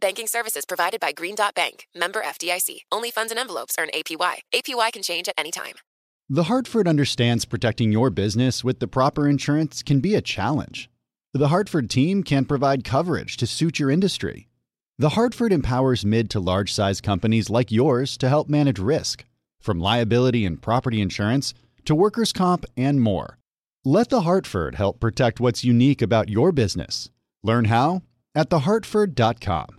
Banking services provided by Green Dot Bank, member FDIC. Only funds and envelopes earn APY. APY can change at any time. The Hartford understands protecting your business with the proper insurance can be a challenge. The Hartford team can provide coverage to suit your industry. The Hartford empowers mid to large size companies like yours to help manage risk, from liability and property insurance to workers' comp and more. Let The Hartford help protect what's unique about your business. Learn how at thehartford.com.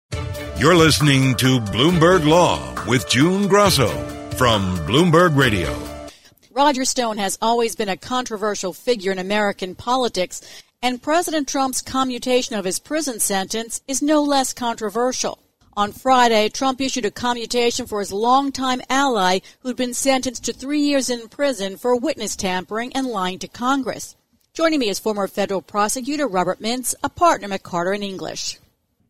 You're listening to Bloomberg Law with June Grosso from Bloomberg Radio. Roger Stone has always been a controversial figure in American politics, and President Trump's commutation of his prison sentence is no less controversial. On Friday, Trump issued a commutation for his longtime ally who'd been sentenced to three years in prison for witness tampering and lying to Congress. Joining me is former federal prosecutor Robert Mintz, a partner at McCarter and English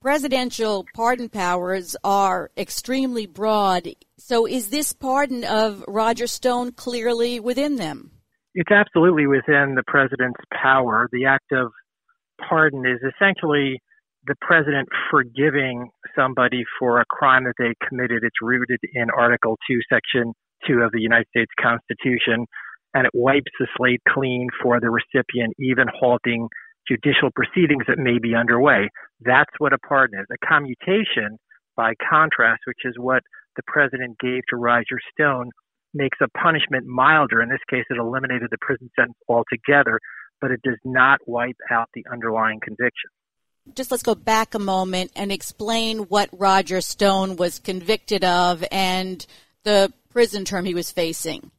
presidential pardon powers are extremely broad. So is this pardon of Roger Stone clearly within them? It's absolutely within the president's power. The act of pardon is essentially the president forgiving somebody for a crime that they committed. It's rooted in Article 2, Section 2 of the United States Constitution, and it wipes the slate clean for the recipient, even halting judicial proceedings that may be underway. That's what a pardon is. A commutation, by contrast, which is what the president gave to Roger Stone, makes a punishment milder. In this case, it eliminated the prison sentence altogether, but it does not wipe out the underlying conviction. Just let's go back a moment and explain what Roger Stone was convicted of and the prison term he was facing.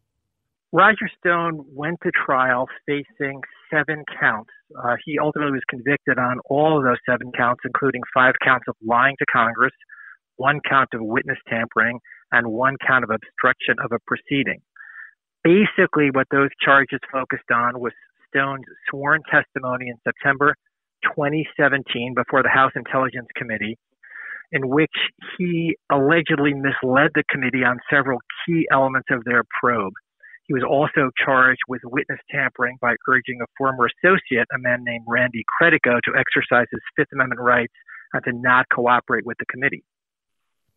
Roger Stone went to trial facing seven counts. Uh, he ultimately was convicted on all of those seven counts, including five counts of lying to Congress, one count of witness tampering, and one count of obstruction of a proceeding. Basically, what those charges focused on was Stone's sworn testimony in September 2017 before the House Intelligence Committee, in which he allegedly misled the committee on several key elements of their probe. He was also charged with witness tampering by urging a former associate, a man named Randy Credico, to exercise his Fifth Amendment rights and to not cooperate with the committee.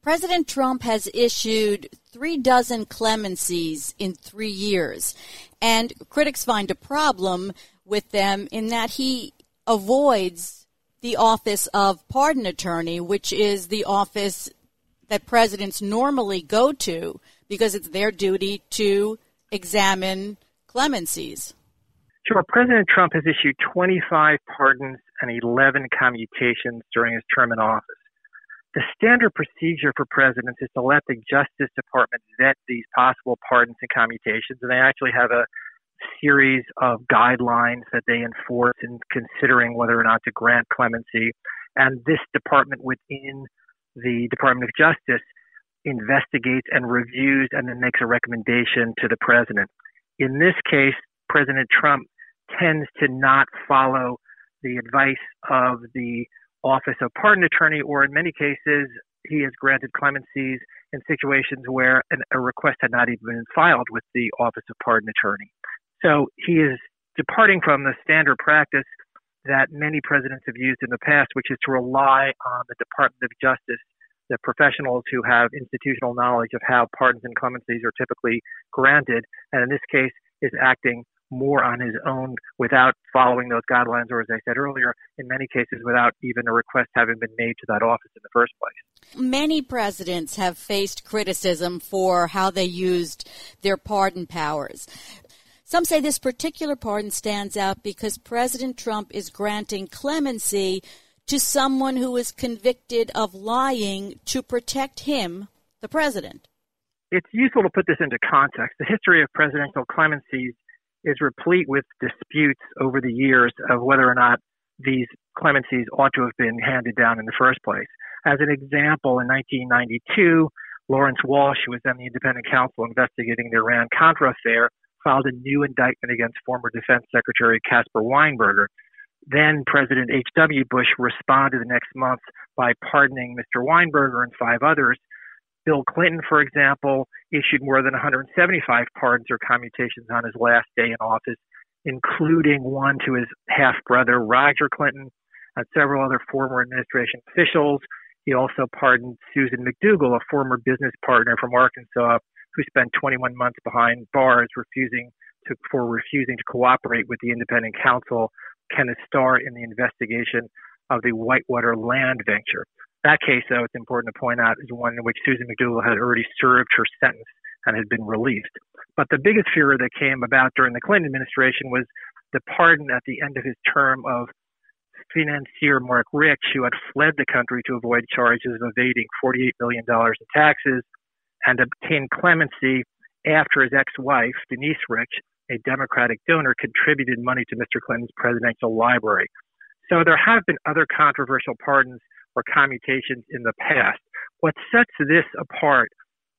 President Trump has issued three dozen clemencies in three years, and critics find a problem with them in that he avoids the office of pardon attorney, which is the office that presidents normally go to because it's their duty to examine clemencies? Sure. President Trump has issued 25 pardons and 11 commutations during his term in office. The standard procedure for presidents is to let the Justice Department vet these possible pardons and commutations, and they actually have a series of guidelines that they enforce in considering whether or not to grant clemency. And this department within the Department of Justice investigates and reviews and then makes a recommendation to the president. In this case, President Trump tends to not follow the advice of the Office of Pardon Attorney, or in many cases, he has granted clemencies in situations where an, a request had not even been filed with the Office of Pardon Attorney. So he is departing from the standard practice that many presidents have used in the past, which is to rely on the Department of Justice the professionals who have institutional knowledge of how pardons and clemencies are typically granted, and in this case is acting more on his own without following those guidelines, or as I said earlier, in many cases without even a request having been made to that office in the first place. Many presidents have faced criticism for how they used their pardon powers. Some say this particular pardon stands out because President Trump is granting clemency to someone who is convicted of lying to protect him, the president. It's useful to put this into context. The history of presidential clemencies is replete with disputes over the years of whether or not these clemencies ought to have been handed down in the first place. As an example, in 1992, Lawrence Walsh, who was then the independent counsel investigating the Iran Contra affair, filed a new indictment against former Defense Secretary Caspar Weinberger. Then President H.W. Bush responded the next month by pardoning Mr. Weinberger and five others. Bill Clinton, for example, issued more than 175 pardons or commutations on his last day in office, including one to his half brother, Roger Clinton, and several other former administration officials. He also pardoned Susan McDougal, a former business partner from Arkansas, who spent 21 months behind bars refusing to, for refusing to cooperate with the independent counsel Kenneth Starr in the investigation of the Whitewater land venture. That case, though, it's important to point out, is one in which Susan McDougal had already served her sentence and had been released. But the biggest fear that came about during the Clinton administration was the pardon at the end of his term of financier Marc Rich, who had fled the country to avoid charges of evading $48 million in taxes and obtained clemency after his ex-wife, Denise Rich, a Democratic donor, contributed money to Mr. Clinton's presidential library. So there have been other controversial pardons or commutations in the past. What sets this apart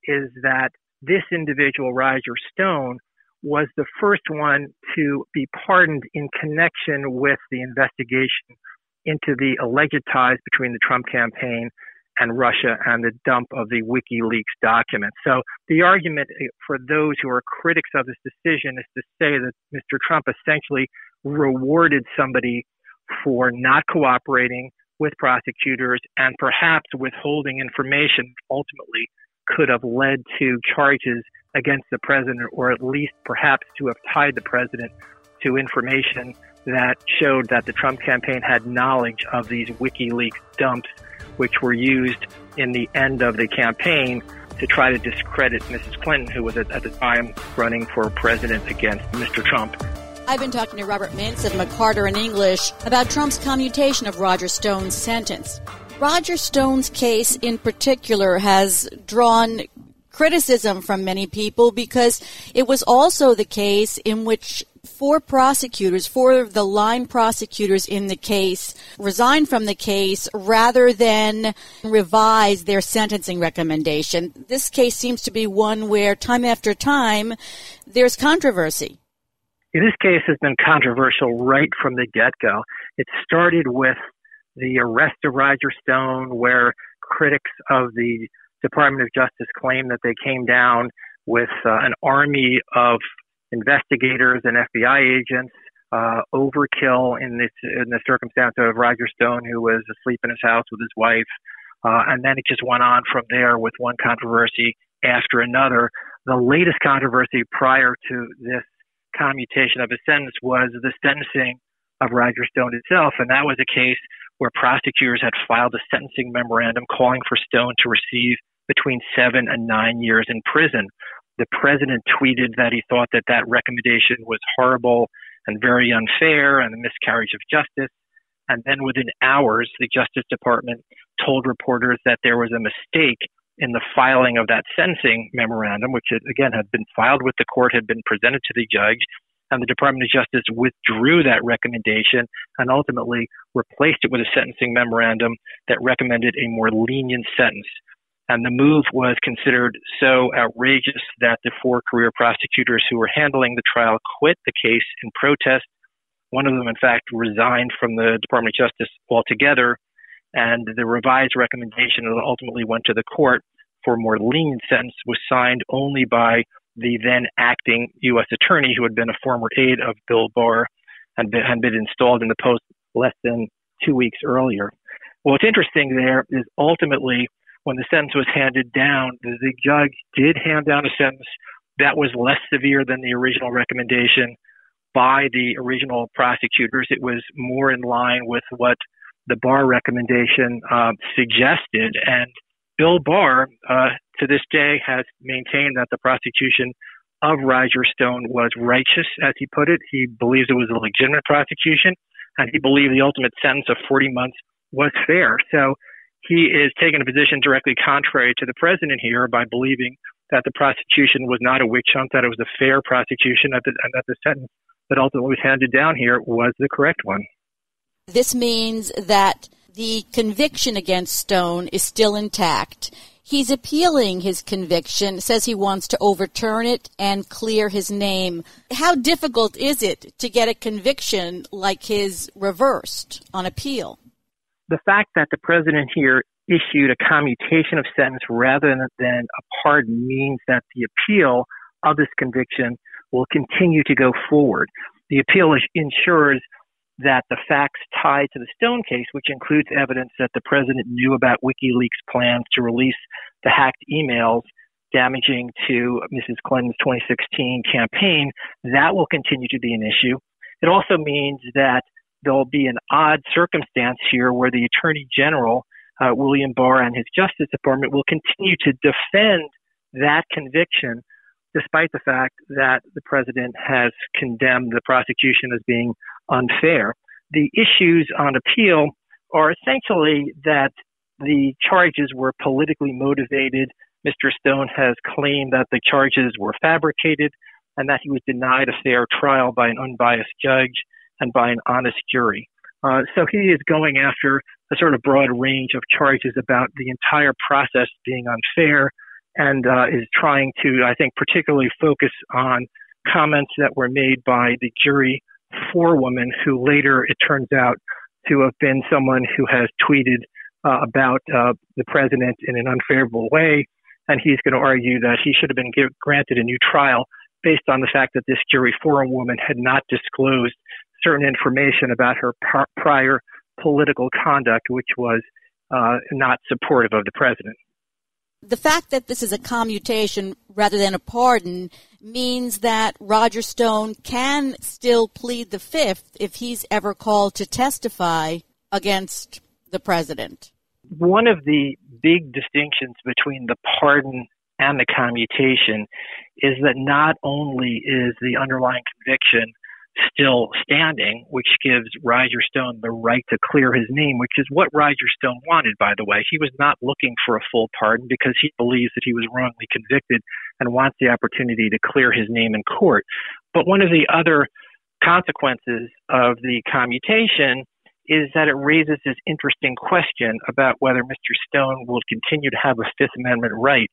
is that this individual, Roger Stone, was the first one to be pardoned in connection with the investigation into the alleged ties between the Trump campaign and Russia and the dump of the WikiLeaks documents. So the argument eh, for those who are critics of this decision is to say that Mr. Trump essentially rewarded somebody for not cooperating with prosecutors and perhaps withholding information ultimately could have led to charges against the president or at least perhaps to have tied the president to information that showed that the Trump campaign had knowledge of these WikiLeaks dumps which were used in the end of the campaign to try to discredit Mrs. Clinton, who was at, at the time running for president against Mr. Trump. I've been talking to Robert Mintz of McCarter and English about Trump's commutation of Roger Stone's sentence. Roger Stone's case in particular has drawn criticism from many people because it was also the case in which four prosecutors, four of the line prosecutors in the case, resigned from the case rather than revise their sentencing recommendation. This case seems to be one where time after time there's controversy. This case has been controversial right from the get go. It started with the arrest of Roger Stone, where critics of the Department of Justice claim that they came down with uh, an army of investigators and FBI agents, uh, overkill in this in the circumstance of Roger Stone, who was asleep in his house with his wife, uh, and then it just went on from there with one controversy after another. The latest controversy prior to this commutation of his sentence was the sentencing of Roger Stone itself, and that was a case where prosecutors had filed a sentencing memorandum calling for Stone to receive between seven and nine years in prison. The president tweeted that he thought that that recommendation was horrible and very unfair and a miscarriage of justice. And then within hours, the Justice Department told reporters that there was a mistake in the filing of that sentencing memorandum, which again had been filed with the court, had been presented to the judge, and the Department of Justice withdrew that recommendation and ultimately replaced it with a sentencing memorandum that recommended a more lenient sentence. And the move was considered so outrageous that the four career prosecutors who were handling the trial quit the case in protest. One of them, in fact, resigned from the Department of Justice altogether. And the revised recommendation that ultimately went to the court for a more lenient sentence was signed only by the then acting U.S. attorney, who had been a former aide of Bill Barr and been, had been installed in the post less than two weeks earlier. Well, what's interesting there is ultimately when the sentence was handed down, the, the judge did hand down a sentence that was less severe than the original recommendation by the original prosecutors. It was more in line with what the Barr recommendation uh, suggested. And Bill Barr, uh, to this day, has maintained that the prosecution of Roger Stone was righteous, as he put it. He believes it was a legitimate prosecution, and he believed the ultimate sentence of 40 months was fair. So he is taking a position directly contrary to the president here by believing that the prosecution was not a witch hunt, that it was a fair prosecution, and that the sentence that ultimately was handed down here was the correct one. This means that the conviction against Stone is still intact. He's appealing his conviction, says he wants to overturn it and clear his name. How difficult is it to get a conviction like his reversed on appeal? The fact that the president here issued a commutation of sentence rather than a pardon means that the appeal of this conviction will continue to go forward. The appeal ensures that the facts tied to the Stone case, which includes evidence that the president knew about WikiLeaks' plans to release the hacked emails damaging to Mrs. Clinton's 2016 campaign, that will continue to be an issue. It also means that there'll be an odd circumstance here where the Attorney General, uh, William Barr, and his Justice Department will continue to defend that conviction despite the fact that the president has condemned the prosecution as being unfair. The issues on appeal are essentially that the charges were politically motivated. Mr. Stone has claimed that the charges were fabricated and that he was denied a fair trial by an unbiased judge and by an honest jury. Uh, so he is going after a sort of broad range of charges about the entire process being unfair and uh, is trying to, I think, particularly focus on comments that were made by the jury forewoman, who later it turns out to have been someone who has tweeted uh, about uh, the president in an unfavorable way, and he's going to argue that he should have been give, granted a new trial based on the fact that this jury forewoman had not disclosed certain information about her par- prior political conduct, which was uh, not supportive of the president the fact that this is a commutation rather than a pardon means that Roger Stone can still plead the fifth if he's ever called to testify against the president. One of the big distinctions between the pardon and the commutation is that not only is the underlying conviction still standing, which gives Roger Stone the right to clear his name, which is what Roger Stone wanted, by the way. He was not looking for a full pardon because he believes that he was wrongly convicted and wants the opportunity to clear his name in court. But one of the other consequences of the commutation is that it raises this interesting question about whether Mr. Stone will continue to have a Fifth Amendment right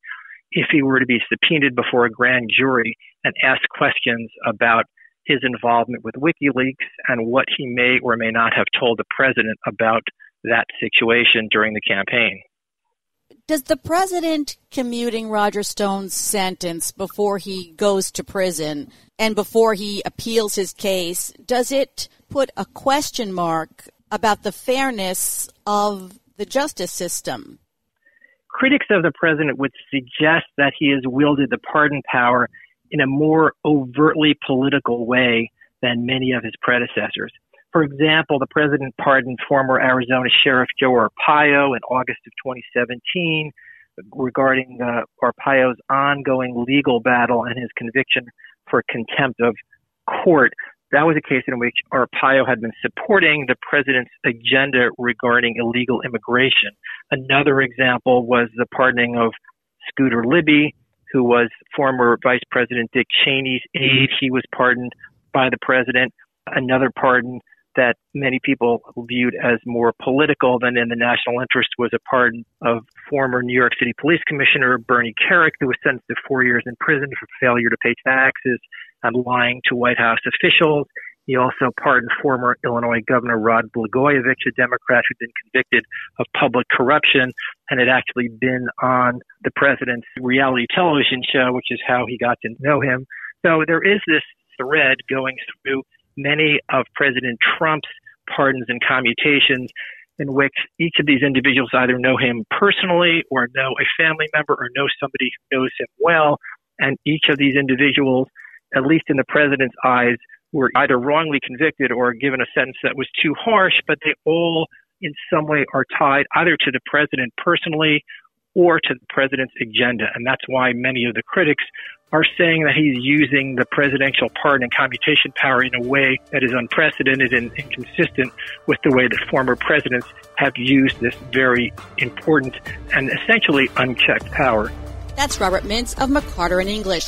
if he were to be subpoenaed before a grand jury and asked questions about his involvement with WikiLeaks and what he may or may not have told the president about that situation during the campaign. Does the president commuting Roger Stone's sentence before he goes to prison and before he appeals his case, does it put a question mark about the fairness of the justice system? Critics of the president would suggest that he has wielded the pardon power in a more overtly political way than many of his predecessors. For example, the president pardoned former Arizona Sheriff Joe Arpaio in August of 2017 regarding uh, Arpaio's ongoing legal battle and his conviction for contempt of court. That was a case in which Arpaio had been supporting the president's agenda regarding illegal immigration. Another example was the pardoning of Scooter Libby, who was former Vice President Dick Cheney's aide. He was pardoned by the president. Another pardon that many people viewed as more political than in the national interest was a pardon of former New York City Police Commissioner Bernie Kerik, who was sentenced to four years in prison for failure to pay taxes and lying to White House officials. He also pardoned former Illinois Governor Rod Blagojevich, a Democrat who'd been convicted of public corruption and had actually been on the president's reality television show, which is how he got to know him. So there is this thread going through many of President Trump's pardons and commutations in which each of these individuals either know him personally or know a family member or know somebody who knows him well. And each of these individuals, at least in the president's eyes, were either wrongly convicted or given a sentence that was too harsh, but they all in some way are tied either to the president personally or to the president's agenda. And that's why many of the critics are saying that he's using the presidential pardon and commutation power in a way that is unprecedented and inconsistent with the way that former presidents have used this very important and essentially unchecked power. That's Robert Mintz of McCarter and English.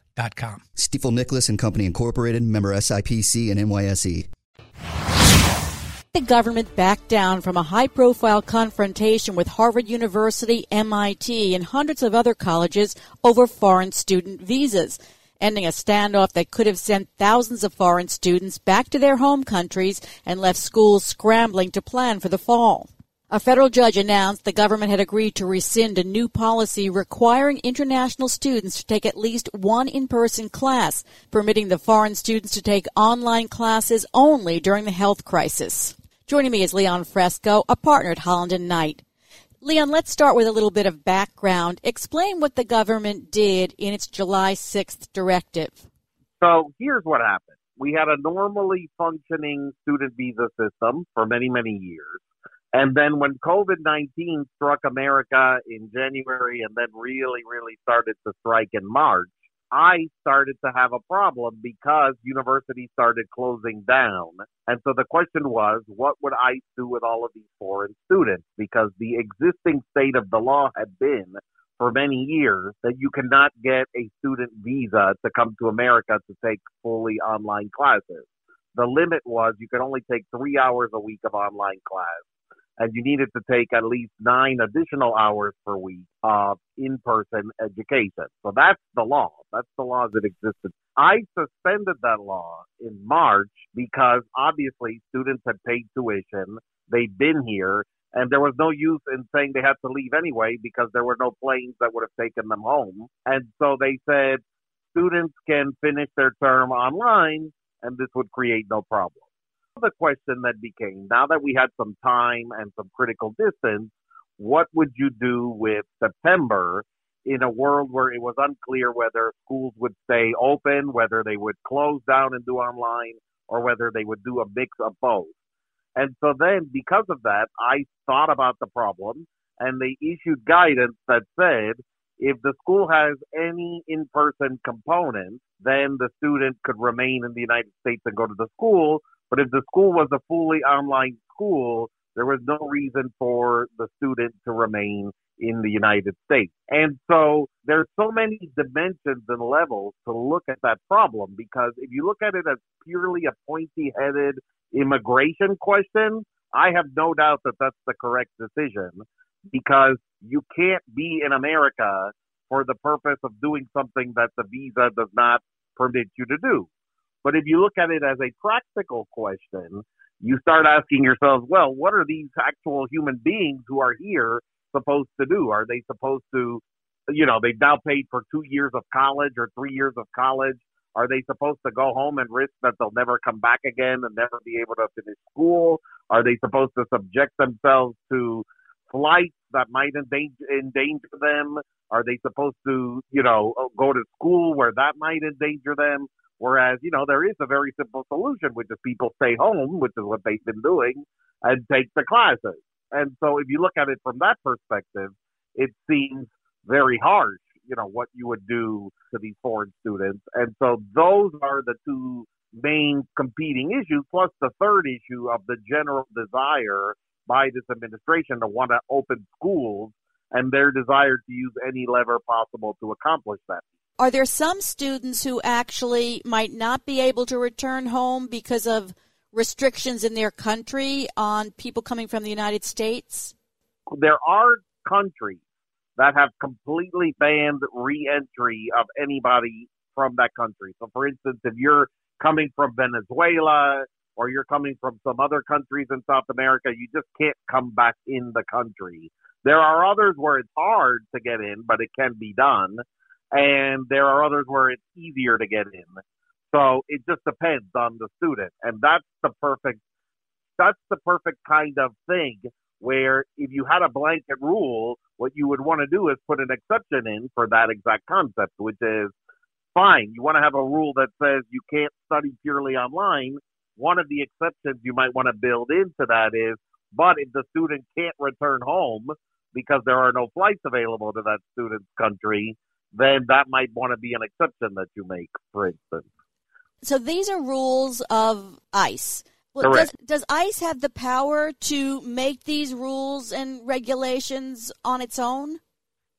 Stifel Nicolaus and Company Incorporated, member SIPC and NYSE. The government backed down from a high profile confrontation with Harvard University, MIT, and hundreds of other colleges over foreign student visas, ending a standoff that could have sent thousands of foreign students back to their home countries and left schools scrambling to plan for the fall. A federal judge announced the government had agreed to rescind a new policy requiring international students to take at least one in-person class, permitting the foreign students to take online classes only during the health crisis. Joining me is Leon Fresco, a partner at Holland and Knight. Leon, let's start with a little bit of background. Explain what the government did in its July 6th directive. So here's what happened. We had a normally functioning student visa system for many, many years. And then when COVID 19 struck America in January and then really, really started to strike in March, I started to have a problem because universities started closing down. And so the question was, what would I do with all of these foreign students? Because the existing state of the law had been for many years that you cannot get a student visa to come to America to take fully online classes. The limit was you could only take three hours a week of online class and you needed to take at least nine additional hours per week of in-person education. So that's the law. That's the law that existed. I suspended that law in March because obviously students had paid tuition. They'd been here and there was no use in saying they had to leave anyway because there were no planes that would have taken them home. And so they said students can finish their term online and this would create no problem the question that became now that we had some time and some critical distance, what would you do with September in a world where it was unclear whether schools would stay open, whether they would close down and do online, or whether they would do a mix of both? And so then, because of that, I thought about the problem and they issued guidance that said if the school has any in person component, then the student could remain in the United States and go to the school. But if the school was a fully online school, there was no reason for the student to remain in the United States. And so there's so many dimensions and levels to look at that problem because if you look at it as purely a pointy headed immigration question, I have no doubt that that's the correct decision because you can't be in America for the purpose of doing something that the visa does not permit you to do. But if you look at it as a practical question, you start asking yourselves, well, what are these actual human beings who are here supposed to do? Are they supposed to, you know, they've now paid for two years of college or three years of college. Are they supposed to go home and risk that they'll never come back again and never be able to finish school? Are they supposed to subject themselves to flights that might endanger, endanger them? Are they supposed to, you know, go to school where that might endanger them? Whereas, you know, there is a very simple solution, which is people stay home, which is what they've been doing, and take the classes. And so if you look at it from that perspective, it seems very harsh, you know, what you would do to these foreign students. And so those are the two main competing issues, plus the third issue of the general desire by this administration to want to open schools and their desire to use any lever possible to accomplish that. Are there some students who actually might not be able to return home because of restrictions in their country on people coming from the United States? There are countries that have completely banned re-entry of anybody from that country. So, for instance, if you're coming from Venezuela or you're coming from some other countries in South America, you just can't come back in the country. There are others where it's hard to get in, but it can be done. And there are others where it's easier to get in. So it just depends on the student. And that's the perfect, that's the perfect kind of thing where if you had a blanket rule, what you would want to do is put an exception in for that exact concept, which is fine. You want to have a rule that says you can't study purely online. One of the exceptions you might want to build into that is, but if the student can't return home because there are no flights available to that student's country, then that might want to be an exception that you make, for instance. So these are rules of ICE. Well, does, does ICE have the power to make these rules and regulations on its own?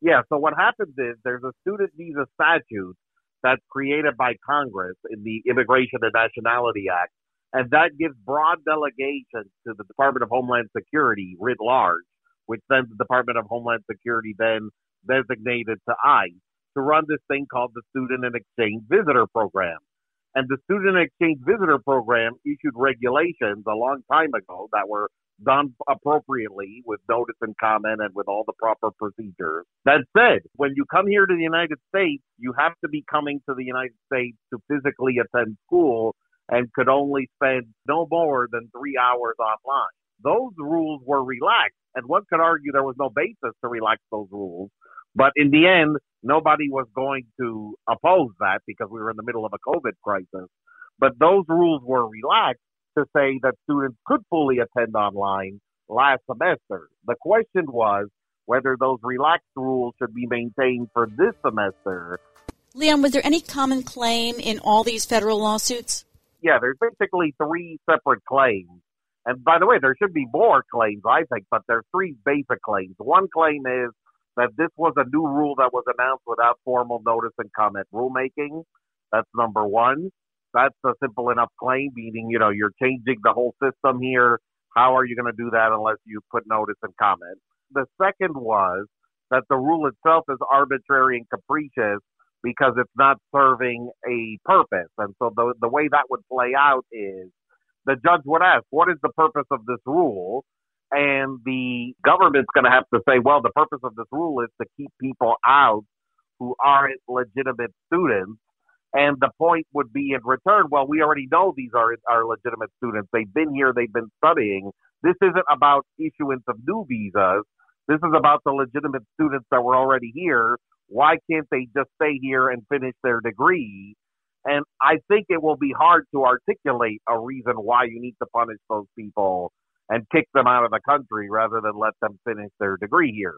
Yeah, so what happens is there's a student visa statute that's created by Congress in the Immigration and Nationality Act, and that gives broad delegation to the Department of Homeland Security writ large, which then the Department of Homeland Security then designated to ICE to run this thing called the Student and Exchange Visitor Program. And the Student and Exchange Visitor Program issued regulations a long time ago that were done appropriately with notice and comment and with all the proper procedures. That said, when you come here to the United States, you have to be coming to the United States to physically attend school and could only spend no more than three hours offline. Those rules were relaxed, and one could argue there was no basis to relax those rules. But in the end, nobody was going to oppose that because we were in the middle of a COVID crisis. But those rules were relaxed to say that students could fully attend online last semester. The question was whether those relaxed rules should be maintained for this semester. Leon, was there any common claim in all these federal lawsuits? Yeah, there's basically three separate claims. And by the way, there should be more claims, I think, but there's three basic claims. One claim is that this was a new rule that was announced without formal notice and comment rulemaking. That's number one. That's a simple enough claim, meaning, you know, you're changing the whole system here. How are you going to do that unless you put notice and comment? The second was that the rule itself is arbitrary and capricious because it's not serving a purpose. And so the, the way that would play out is the judge would ask, what is the purpose of this rule? And the government's going to have to say, well, the purpose of this rule is to keep people out who aren't legitimate students. And the point would be in return, well, we already know these are, are legitimate students. They've been here, they've been studying. This isn't about issuance of new visas. This is about the legitimate students that were already here. Why can't they just stay here and finish their degree? And I think it will be hard to articulate a reason why you need to punish those people and kick them out of the country rather than let them finish their degree here.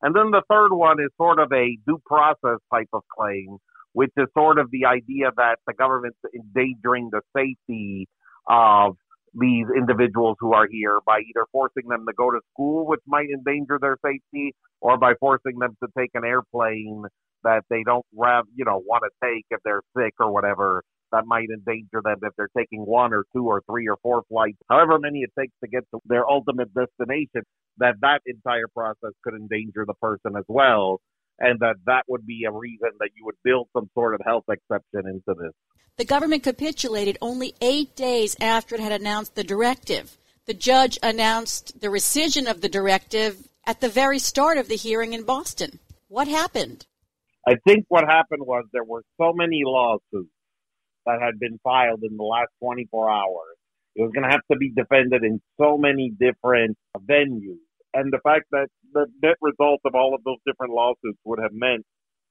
And then the third one is sort of a due process type of claim, which is sort of the idea that the government's endangering the safety of these individuals who are here by either forcing them to go to school, which might endanger their safety, or by forcing them to take an airplane that they don't you know, want to take if they're sick or whatever. That might endanger them if they're taking one or two or three or four flights, however many it takes to get to their ultimate destination. That that entire process could endanger the person as well, and that that would be a reason that you would build some sort of health exception into this. The government capitulated only eight days after it had announced the directive. The judge announced the rescission of the directive at the very start of the hearing in Boston. What happened? I think what happened was there were so many lawsuits that had been filed in the last 24 hours. It was going to have to be defended in so many different venues. And the fact that the net result of all of those different lawsuits would have meant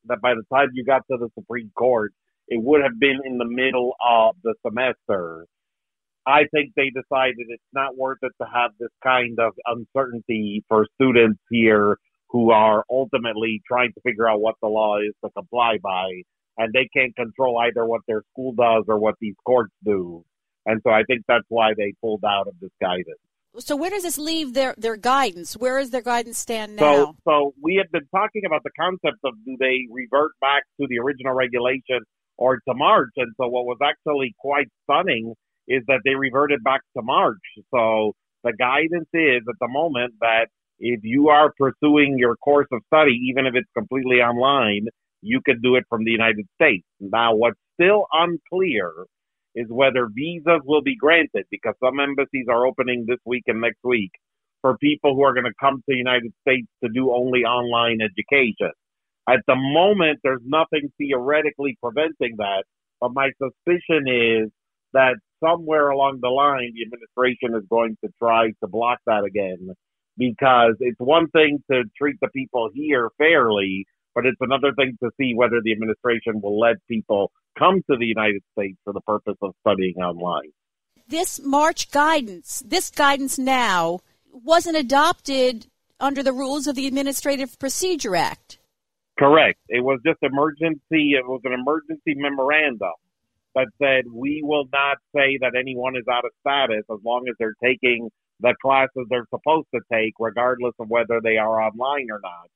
that by the time you got to the Supreme Court, it would have been in the middle of the semester. I think they decided it's not worth it to have this kind of uncertainty for students here who are ultimately trying to figure out what the law is to comply by, and they can't control either what their school does or what these courts do. And so I think that's why they pulled out of this guidance. So where does this leave their, their guidance? Where does their guidance stand now? So, so we have been talking about the concept of do they revert back to the original regulation or to March. And so what was actually quite stunning is that they reverted back to March. So the guidance is at the moment that if you are pursuing your course of study, even if it's completely online, you can do it from the United States. Now, what's still unclear is whether visas will be granted because some embassies are opening this week and next week for people who are going to come to the United States to do only online education. At the moment, there's nothing theoretically preventing that, but my suspicion is that somewhere along the line, the administration is going to try to block that again because it's one thing to treat the people here fairly, but it's another thing to see whether the administration will let people come to the United States for the purpose of studying online. This March guidance, this guidance now, wasn't adopted under the rules of the Administrative Procedure Act. Correct. It was just emergency. It was an emergency memorandum that said we will not say that anyone is out of status as long as they're taking the classes they're supposed to take, regardless of whether they are online or not.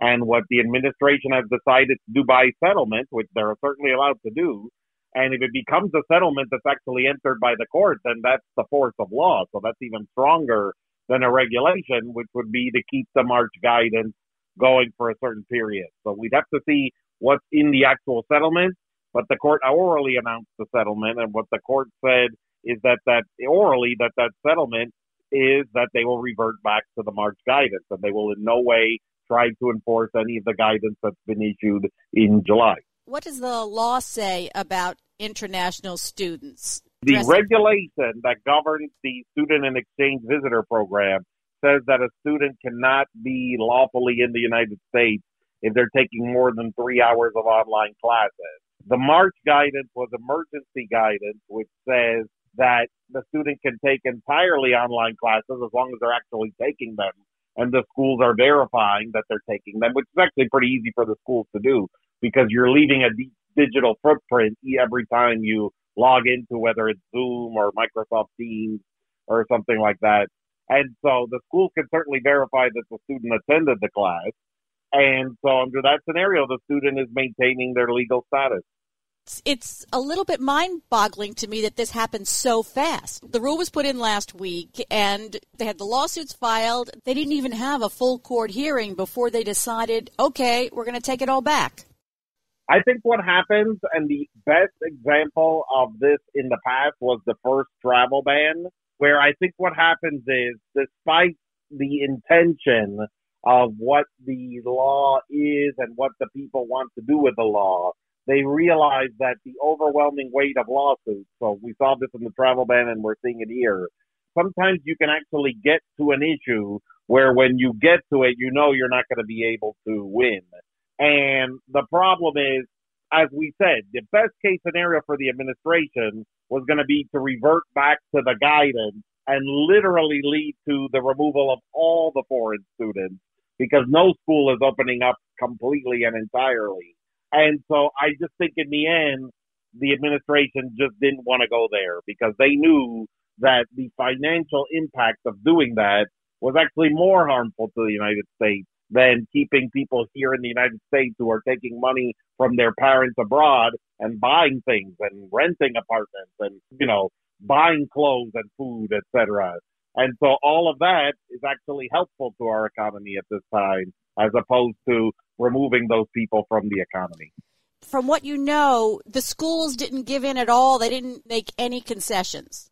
And what the administration has decided to do by settlement, which they're certainly allowed to do, and if it becomes a settlement that's actually entered by the court, then that's the force of law. So that's even stronger than a regulation, which would be to keep the March guidance going for a certain period. So we'd have to see what's in the actual settlement. But the court orally announced the settlement, and what the court said is that that orally that that settlement is that they will revert back to the March guidance, and they will in no way try to enforce any of the guidance that's been issued in July. What does the law say about international students? The regulation that governs the student and exchange visitor program says that a student cannot be lawfully in the United States if they're taking more than three hours of online classes. The March guidance was emergency guidance, which says that the student can take entirely online classes as long as they're actually taking them and the schools are verifying that they're taking them, which is actually pretty easy for the schools to do because you're leaving a d- digital footprint every time you log into whether it's Zoom or Microsoft Teams or something like that. And so the school can certainly verify that the student attended the class. And so under that scenario, the student is maintaining their legal status. It's a little bit mind boggling to me that this happened so fast. The rule was put in last week and they had the lawsuits filed. They didn't even have a full court hearing before they decided, okay, we're going to take it all back. I think what happens, and the best example of this in the past was the first travel ban, where I think what happens is, despite the intention of what the law is and what the people want to do with the law, they realize that the overwhelming weight of lawsuits, so we saw this in the travel ban and we're seeing it here, sometimes you can actually get to an issue where when you get to it, you know you're not going to be able to win. And the problem is as we said, the best case scenario for the administration was going to be to revert back to the guidance and literally lead to the removal of all the foreign students because no school is opening up completely and entirely. And so I just think in the end, the administration just didn't want to go there because they knew that the financial impact of doing that was actually more harmful to the United States than keeping people here in the United States who are taking money from their parents abroad and buying things and renting apartments and, you know, buying clothes and food, etc. And so all of that is actually helpful to our economy at this time, as opposed to removing those people from the economy. From what you know, the schools didn't give in at all. They didn't make any concessions.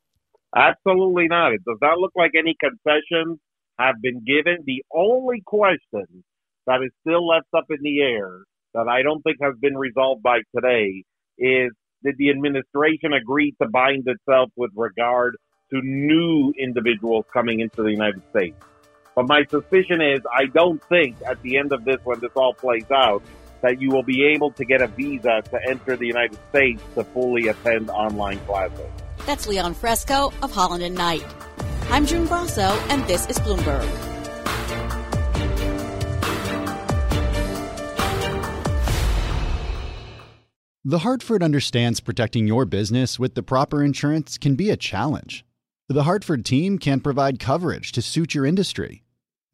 Absolutely not. It does not look like any concessions have been given. The only question that is still left up in the air that I don't think has been resolved by today is did the administration agree to bind itself with regard to new individuals coming into the United States? But my suspicion is I don't think at the end of this, when this all plays out, that you will be able to get a visa to enter the United States to fully attend online classes. That's Leon Fresco of Holland and Knight. I'm June Grosso, and this is Bloomberg. The Hartford understands protecting your business with the proper insurance can be a challenge. The Hartford team can provide coverage to suit your industry.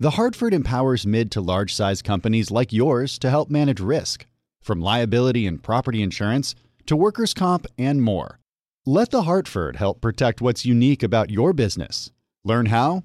The Hartford empowers mid to large size companies like yours to help manage risk, from liability and property insurance to workers' comp and more. Let The Hartford help protect what's unique about your business. Learn how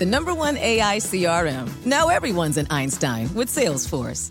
The number one AI CRM. Now everyone's an Einstein with Salesforce.